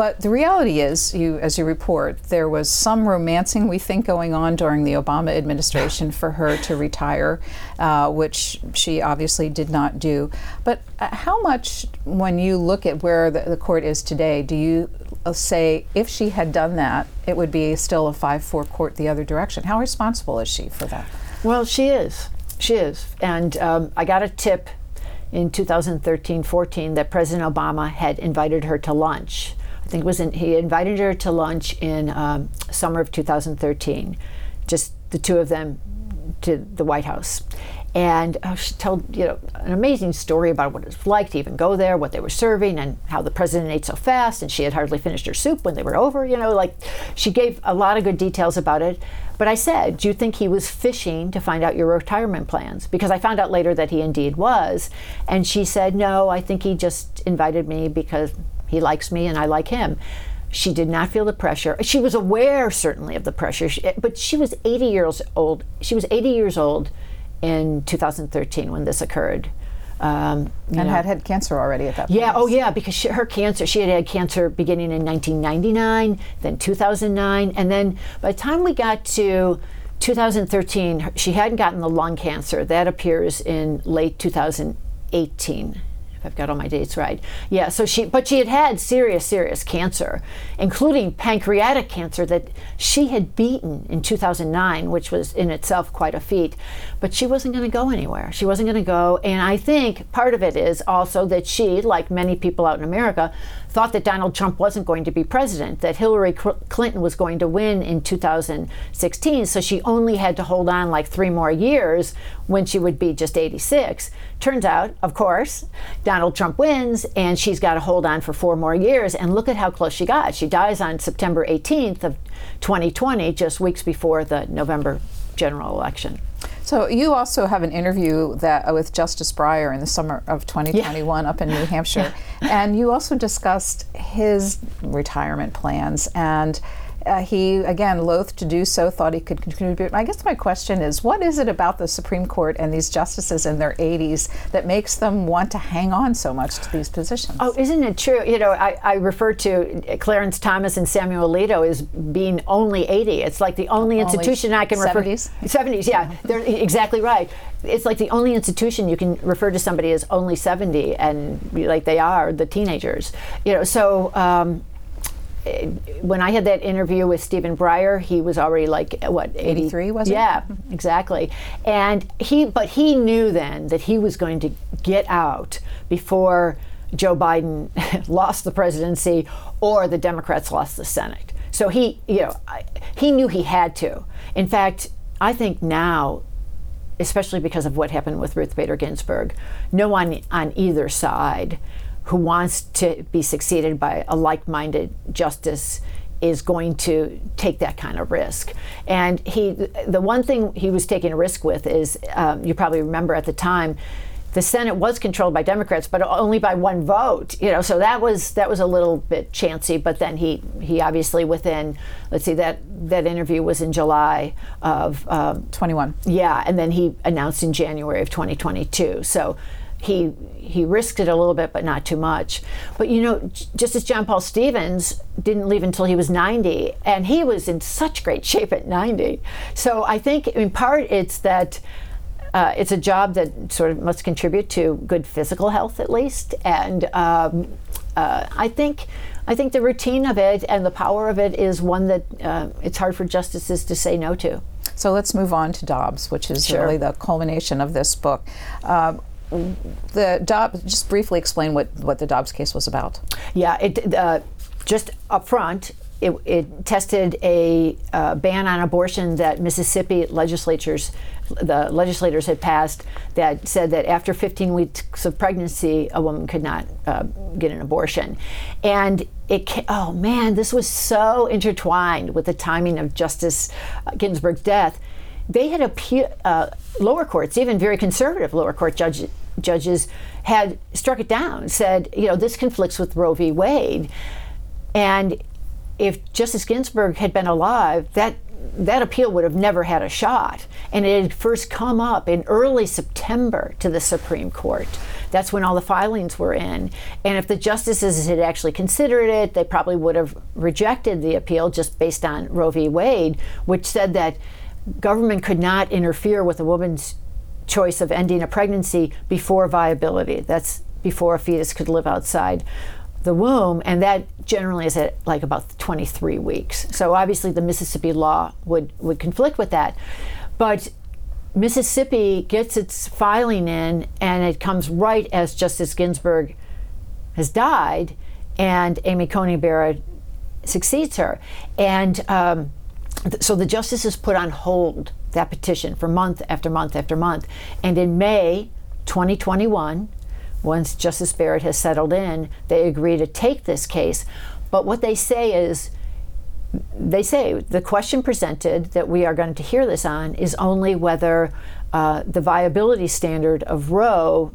Speaker 1: But the reality is, you, as you report, there was some romancing, we think, going on during the Obama administration for her to retire, uh, which she obviously did not do. But uh, how much, when you look at where the, the court is today, do you uh, say if she had done that, it would be still a 5 4 court the other direction. How responsible is she for that?
Speaker 3: Well, she is. She is. And um, I got a tip in 2013 14 that President Obama had invited her to lunch. I think it was in, he invited her to lunch in um, summer of 2013, just the two of them to the White House and uh, she told you know an amazing story about what it was like to even go there, what they were serving, and how the president ate so fast, and she had hardly finished her soup when they were over. You know, like she gave a lot of good details about it. But I said, "Do you think he was fishing to find out your retirement plans?" Because I found out later that he indeed was, and she said, "No, I think he just invited me because he likes me and I like him." She did not feel the pressure. She was aware, certainly, of the pressure, but she was 80 years old. She was 80 years old in 2013 when this occurred.
Speaker 1: Um, and know. had had cancer already at that
Speaker 3: point. Yeah, oh yeah, because she, her cancer, she had had cancer beginning in 1999, then 2009, and then by the time we got to 2013, she hadn't gotten the lung cancer. That appears in late 2018 if I've got all my dates right. Yeah, so she, but she had had serious, serious cancer, including pancreatic cancer that she had beaten in 2009, which was in itself quite a feat. But she wasn't going to go anywhere. She wasn't going to go. And I think part of it is also that she, like many people out in America, thought that Donald Trump wasn't going to be president, that Hillary Clinton was going to win in 2016. So she only had to hold on like three more years when she would be just 86. Turns out, of course, Donald Trump wins and she's got to hold on for four more years. And look at how close she got. She dies on September 18th of 2020, just weeks before the November general election.
Speaker 1: So you also have an interview that uh, with Justice Breyer in the summer of 2021 yeah. up in New Hampshire, and you also discussed his retirement plans and uh, he, again, loath to do so, thought he could contribute. I guess my question is what is it about the Supreme Court and these justices in their 80s that makes them want to hang on so much to these positions?
Speaker 3: Oh, isn't it true? You know, I, I refer to Clarence Thomas and Samuel Alito as being only 80. It's like the only, only institution I can
Speaker 1: 70s?
Speaker 3: refer 70s, yeah. They're exactly right. It's like the only institution you can refer to somebody as only 70 and like they are the teenagers. You know, so um, when I had that interview with Stephen Breyer, he was already like what
Speaker 1: 83 was
Speaker 3: it? Yeah, exactly. And he but he knew then that he was going to get out before Joe Biden lost the presidency or the Democrats lost the Senate. So he, you know, he knew he had to. In fact, I think now especially because of what happened with Ruth Bader Ginsburg, no one on either side who wants to be succeeded by a like minded justice is going to take that kind of risk. And he, the one thing he was taking a risk with is, um, you probably remember at the time, the Senate was controlled by Democrats, but only by one vote. You know, so that was that was a little bit chancy. But then he he obviously within let's see that that interview was in July of
Speaker 1: um, 21.
Speaker 3: Yeah, and then he announced in January of 2022. So he he risked it a little bit, but not too much. But you know, just as John Paul Stevens didn't leave until he was 90, and he was in such great shape at 90. So I think in part it's that. Uh, it's a job that sort of must contribute to good physical health, at least, and um, uh, I think I think the routine of it and the power of it is one that uh, it's hard for justices to say no to.
Speaker 1: So let's move on to Dobbs, which is sure. really the culmination of this book. Uh, the Dobbs, just briefly explain what, what the Dobbs case was about.
Speaker 3: Yeah, it, uh, just up front, it, it tested a uh, ban on abortion that Mississippi legislatures, the legislators had passed that said that after 15 weeks of pregnancy, a woman could not uh, get an abortion. And it, oh man, this was so intertwined with the timing of Justice Ginsburg's death they had appeal, uh, lower courts, even very conservative lower court judge, judges, had struck it down, said, you know, this conflicts with Roe v. Wade. And if Justice Ginsburg had been alive, that that appeal would have never had a shot. And it had first come up in early September to the Supreme Court. That's when all the filings were in. And if the justices had actually considered it, they probably would have rejected the appeal just based on Roe v. Wade, which said that government could not interfere with a woman's choice of ending a pregnancy before viability. That's before a fetus could live outside the womb, and that generally is at like about 23 weeks. So obviously, the Mississippi law would would conflict with that, but Mississippi gets its filing in, and it comes right as Justice Ginsburg has died, and Amy Coney Barrett succeeds her, and um, so the justices put on hold that petition for month after month after month, and in May 2021 once Justice Barrett has settled in, they agree to take this case. But what they say is, they say the question presented that we are going to hear this on is only whether uh, the viability standard of Roe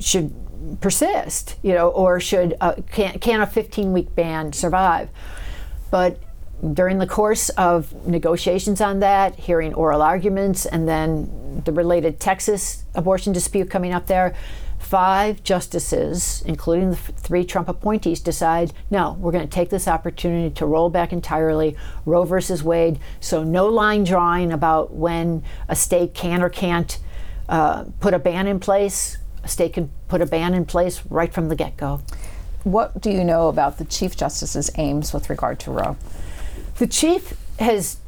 Speaker 3: should persist, you know, or should uh, can, can a 15 week ban survive? But during the course of negotiations on that, hearing oral arguments, and then the related Texas abortion dispute coming up there, five justices, including the three Trump appointees, decide no, we're going to take this opportunity to roll back entirely Roe versus Wade. So, no line drawing about when a state can or can't uh, put a ban in place. A state can put a ban in place right from the get go.
Speaker 1: What do you know about the Chief Justice's aims with regard to Roe?
Speaker 3: The chief has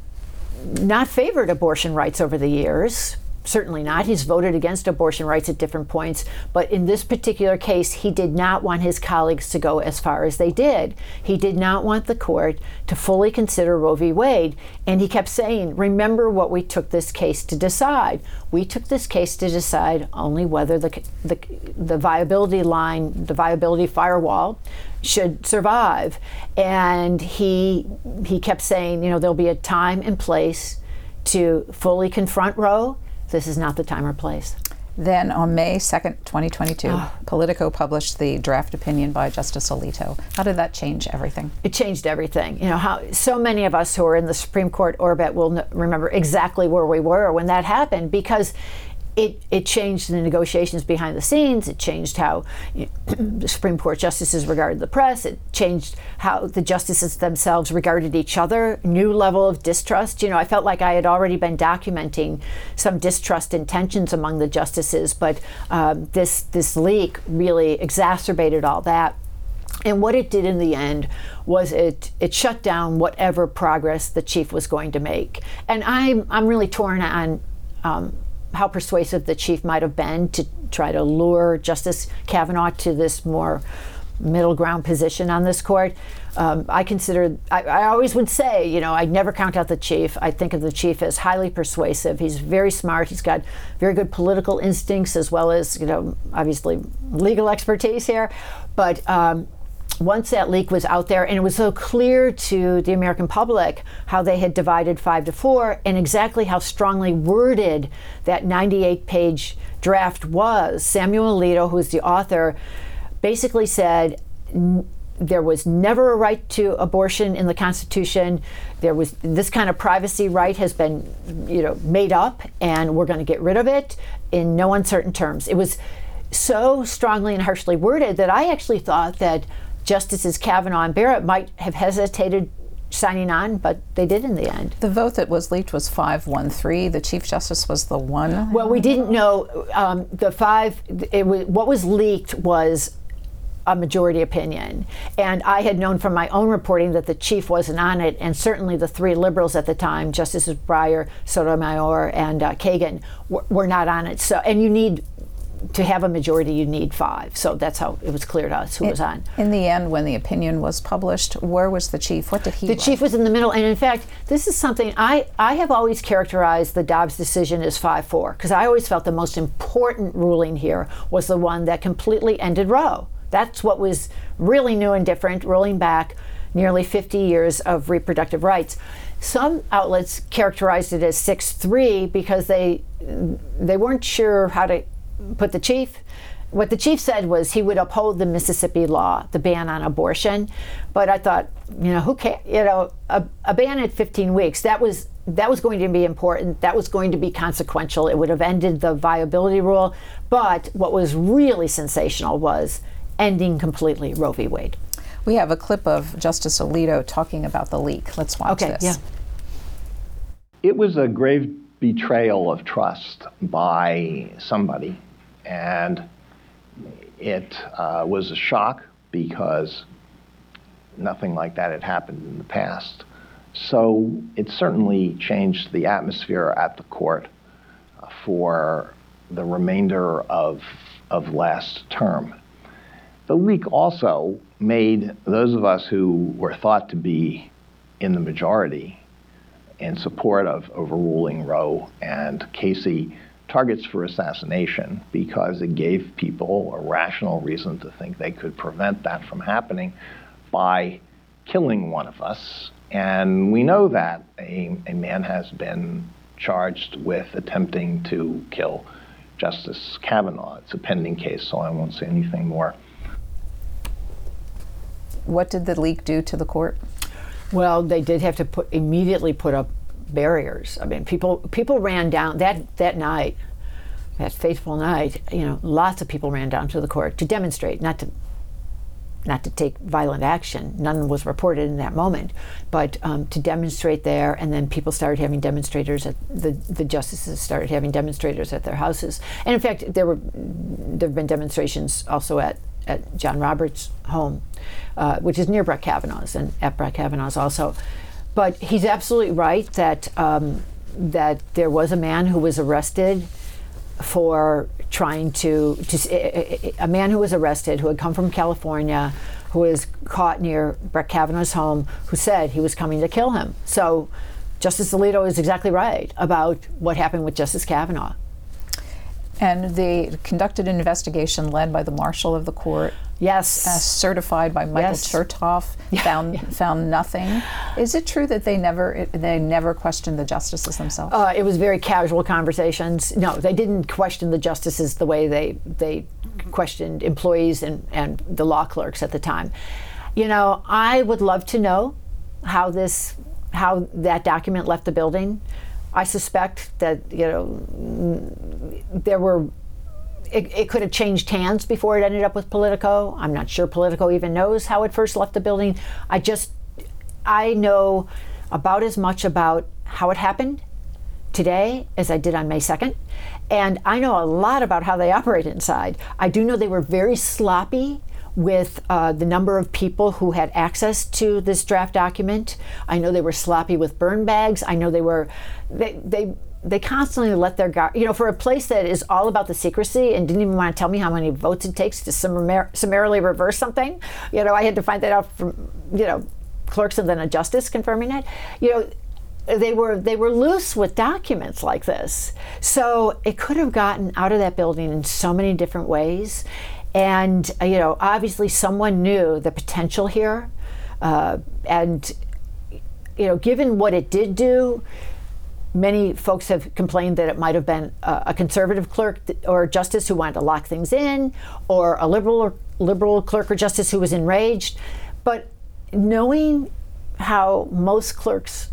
Speaker 3: not favored abortion rights over the years. Certainly not. He's voted against abortion rights at different points. But in this particular case, he did not want his colleagues to go as far as they did. He did not want the court to fully consider Roe v. Wade. And he kept saying, remember what we took this case to decide. We took this case to decide only whether the, the, the viability line, the viability firewall, should survive. And he, he kept saying, you know, there'll be a time and place to fully confront Roe this is not the time or place.
Speaker 1: Then on May 2nd, 2022, oh. Ah. Politico published the draft opinion by Justice Alito. How did that change everything?
Speaker 3: It changed everything. You know, how so many of us who are in the Supreme Court orbit will remember exactly where we were when that happened because it, it changed the negotiations behind the scenes. It changed how you know, the Supreme Court justices regarded the press. It changed how the justices themselves regarded each other. New level of distrust. You know, I felt like I had already been documenting some distrust and tensions among the justices, but um, this this leak really exacerbated all that. And what it did in the end was it it shut down whatever progress the chief was going to make. And I'm I'm really torn on. Um, how persuasive the chief might have been to try to lure Justice Kavanaugh to this more middle ground position on this court. Um, I consider, I, I, always would say, you know, I'd never count out the chief. I think of the chief as highly persuasive. He's very smart. He's got very good political instincts as well as, you know, obviously legal expertise here. But um, once that leak was out there and it was so clear to the American public how they had divided five to four and exactly how strongly worded that 98 page draft was, Samuel Alito, who is the author, basically said, there was never a right to abortion in the Constitution. There was this kind of privacy right has been, you know, made up, and we're going to get rid of it in no uncertain terms. It was so strongly and harshly worded that I actually thought that Justices Kavanaugh and Barrett might have hesitated signing on, but they did in the end.
Speaker 1: The vote that was leaked was 513. The Chief Justice was the one.
Speaker 3: Well, we didn't know. Um, the five, it was, what was leaked was a majority opinion. And I had known from my own reporting that the chief wasn't on it, and certainly the three liberals at the time, Justices Breyer, Sotomayor, and uh, Kagan, were, were not on it. So, and you need to have a majority, you need five. So that's how it was clear to us who
Speaker 1: in,
Speaker 3: was on.
Speaker 1: In the end, when the opinion was published, where was the chief? What did he?
Speaker 3: The chief was in the middle, and in fact, this is something I I have always characterized the Dobbs decision as five four because I always felt the most important ruling here was the one that completely ended Roe. That's what was really new and different, rolling back nearly 50 years of reproductive rights. Some outlets characterized it as 6-3 because they they weren't sure how to put the chief. What the chief said was he would uphold the Mississippi law, the ban on abortion. But I thought, you know, who can you know, a, a ban at 15 weeks, that was that was going to be important. That was going to be consequential. It would have ended the viability rule. But what was really sensational was ending completely Roe v. Wade.
Speaker 1: We have a clip of Justice Alito talking about the leak. Let's watch
Speaker 3: okay,
Speaker 1: this.
Speaker 3: Yeah.
Speaker 6: It was a grave betrayal of trust by somebody, and it uh, was a shock because nothing like that had happened in the past. So it certainly changed the atmosphere at the court for the remainder of, of last term. The leak also made those of us who were thought to be in the majority in support of overruling Roe and Casey targets for assassination because it gave people a rational reason to think they could prevent that from happening by killing one of us. And we know that a, a man has been charged with attempting to kill Justice Kavanaugh. It's a pending case, so I won't say anything more.
Speaker 1: What did the leak do to the court?
Speaker 3: Well, they did have to put immediately put up barriers. I mean, people people ran down that that night, that fateful night. You know, lots of people ran down to the court to demonstrate, not to not to take violent action. None was reported in that moment, but um, to demonstrate there. And then people started having demonstrators at the the justices started having demonstrators at their houses. And in fact, there were there have been demonstrations also at at John Roberts' home, uh, which is near Brett Kavanaugh's and at Brett Kavanaugh's also. But he's absolutely right that um, that there was a man who was arrested for trying to, to eh, eh, eh, a man who was arrested who had come from California who was caught near Brett Kavanaugh's home who said he was coming to kill him. So Justice Alito is exactly right about what happened with Justice Kavanaugh.
Speaker 1: And they conducted an investigation led by the marshal of the court.
Speaker 3: Yes.
Speaker 1: Uh, certified by Michael
Speaker 3: yes.
Speaker 1: Chertoff, found yeah. found nothing. Is it true that they never it, they never questioned the justices themselves?
Speaker 3: Uh, it was very casual conversations. No, they didn't question the justices the way they they questioned employees and, and the law clerks at the time. You know, I would love to know how this how that document left the building. I suspect that you know there were. It, it, could have changed hands before it ended up with Politico. I'm not sure Politico even knows how it first left the building. I just, I know about as much about how it happened today as I did on May 2nd. And I know a lot about how they operate inside. I do know they were very sloppy with uh, the number of people who had access to this draft document. I know they were sloppy with burn bags. I know they were, they, they, they constantly let their guard, you know, for a place that is all about the secrecy and didn't even want to tell me how many votes it takes to summar- summarily reverse something. You know, I had to find that out from, you know, clerks and then a justice confirming it. You know, they were they were loose with documents like this. So it could have gotten out of that building in so many different ways. And, uh, you know, obviously someone knew the potential here. Uh, and, you know, given what it did do, many folks have complained that it might have been a, a conservative clerk or justice who wanted to lock things in, or a liberal or liberal clerk or justice who was enraged. But knowing how most clerks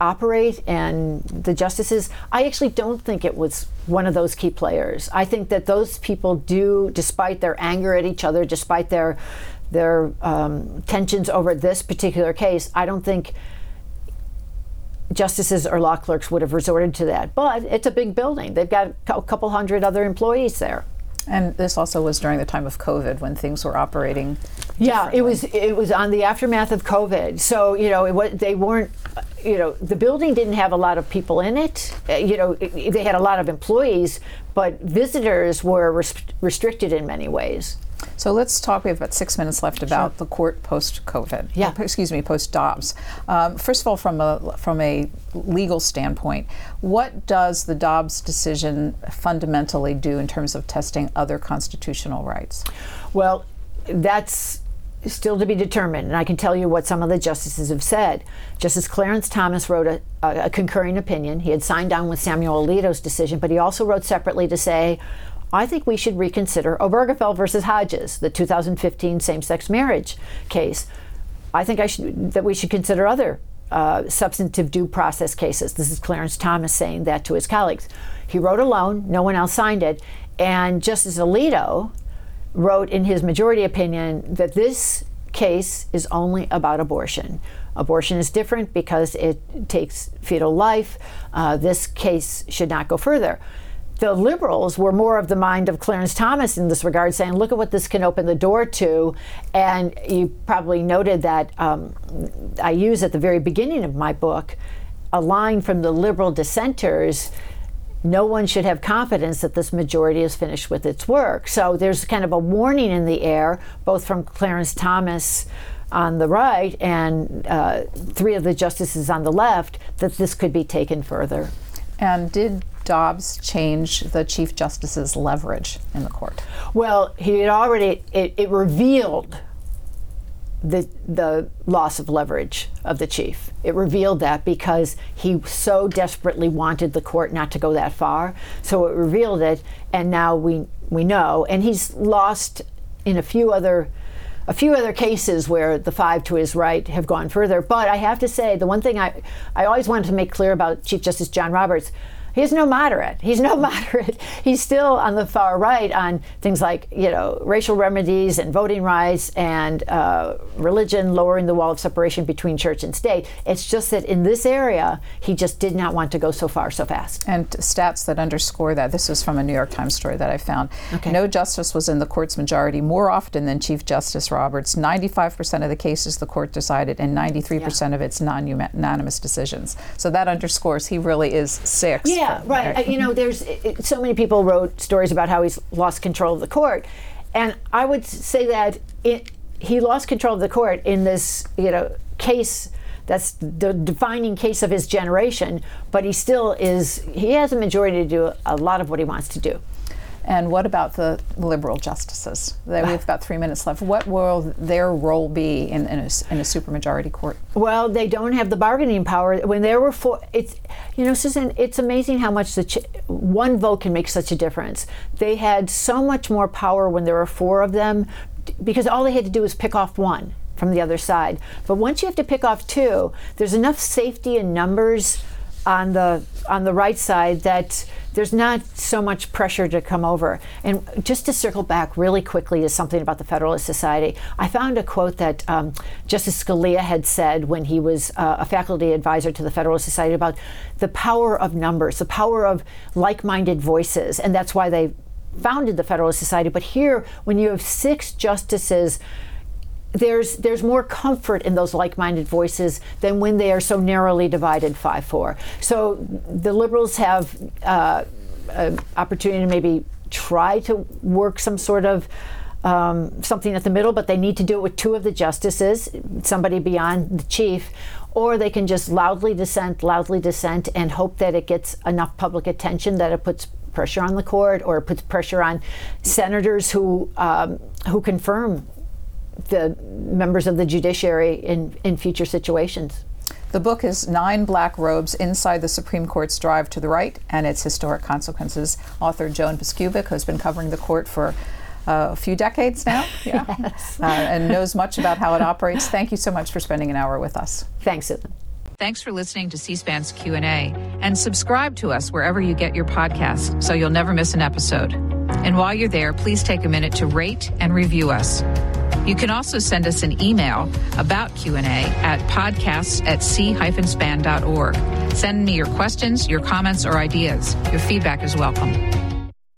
Speaker 3: operate and the justices, I actually don't think it was one of those key players. I think that those people do, despite their anger at each other, despite their their um, tensions over this particular case, I don't think justices or law clerks would have resorted to that. But it's a big building; they've got a couple hundred other employees there.
Speaker 1: And this also was during the time of COVID when things were operating.
Speaker 3: Yeah, it was. It was on the aftermath of COVID. So you know, it was, they weren't. You know, the building didn't have a lot of people in it. Uh, you know, it, they had a lot of employees, but visitors were rest- restricted in many ways.
Speaker 1: So let's talk. We have about six minutes left about sure. the court post COVID.
Speaker 3: Yeah.
Speaker 1: excuse me, post Dobbs. Um, first of all, from a from a legal standpoint, what does the Dobbs decision fundamentally do in terms of testing other constitutional rights?
Speaker 3: Well, that's still to be determined, and I can tell you what some of the justices have said. Justice Clarence Thomas wrote a, a, a concurring opinion. He had signed on with Samuel Alito's decision, but he also wrote separately to say, I think we should reconsider Obergefell versus Hodges, the 2015 same-sex marriage case. I think I should, that we should consider other uh, substantive due process cases. This is Clarence Thomas saying that to his colleagues. He wrote alone, no one else signed it. And Justice Alito wrote in his majority opinion that this case is only about abortion. Abortion is different because it takes fetal life. Uh, this case should not go further the liberals were more of the mind of Clarence Thomas in this regard, saying, look at what this can open the door to. And you probably noted that um, I use at the very beginning of my book a line from the liberal dissenters no one should have confidence that this majority is finished with its work. So there's kind of a warning in the air, both from Clarence Thomas on the right and uh, three of the justices on the left, that this could be taken further.
Speaker 1: And did Dobbs change the Chief Justice's leverage in the court?
Speaker 3: Well, he had already, it, it revealed the, the loss of leverage of the chief. It revealed that because he so desperately wanted the court not to go that far. So it revealed it, and now we, we know. And he's lost in a few other a few other cases where the five to his right have gone further. But I have to say, the one thing I, I always wanted to make clear about Chief Justice John Roberts He's no moderate. He's no moderate. He's still on the far right on things like, you know, racial remedies and voting rights and uh, religion, lowering the wall of separation between church and state. It's just that in this area, he just did not want to go so far so fast.
Speaker 1: And stats that underscore that. This is from a New York Times story that I found. Okay. No justice was in the court's majority more often than Chief Justice Roberts. 95% of the cases the court decided, and 93% yeah. of its non unanimous decisions. So that underscores he really is six.
Speaker 3: Yeah. Yeah, right. Uh, you know, there's it, so many people wrote stories about how he's lost control of the court, and I would say that it, he lost control of the court in this, you know, case that's the defining case of his generation. But he still is. He has a majority to do a lot of what he wants to do.
Speaker 1: And what about the liberal justices? We've got three minutes left. What will their role be in, in, a, in a supermajority court?
Speaker 3: Well, they don't have the bargaining power. When there were four, it's you know, Susan, it's amazing how much the ch- one vote can make such a difference. They had so much more power when there were four of them, because all they had to do was pick off one from the other side. But once you have to pick off two, there's enough safety in numbers on the on the right side that there's not so much pressure to come over. And just to circle back really quickly to something about the Federalist Society, I found a quote that um, Justice Scalia had said when he was uh, a faculty advisor to the Federalist Society about the power of numbers, the power of like-minded voices, and that's why they founded the Federalist Society. But here, when you have six justices there's there's more comfort in those like-minded voices than when they are so narrowly divided 5-4. So the liberals have uh, opportunity to maybe try to work some sort of um, something at the middle, but they need to do it with two of the justices, somebody beyond the chief, or they can just loudly dissent, loudly dissent, and hope that it gets enough public attention that it puts pressure on the court or puts pressure on senators who um, who confirm the members of the judiciary in, in future situations.
Speaker 1: The book is Nine Black Robes Inside the Supreme Court's Drive to the Right and Its Historic Consequences. Author Joan Biskupic, who's been covering the court for uh, a few decades now
Speaker 3: yeah. yes.
Speaker 1: uh, and knows much about how it operates. Thank you so much for spending an hour with us.
Speaker 3: Thanks, Susan.
Speaker 7: Thanks for listening to C-SPAN's Q&A and subscribe to us wherever you get your podcasts so you'll never miss an episode. And while you're there, please take a minute to rate and review us. You can also send us an email about Q&A at podcasts at c-span.org. Send me your questions, your comments, or ideas. Your feedback is welcome.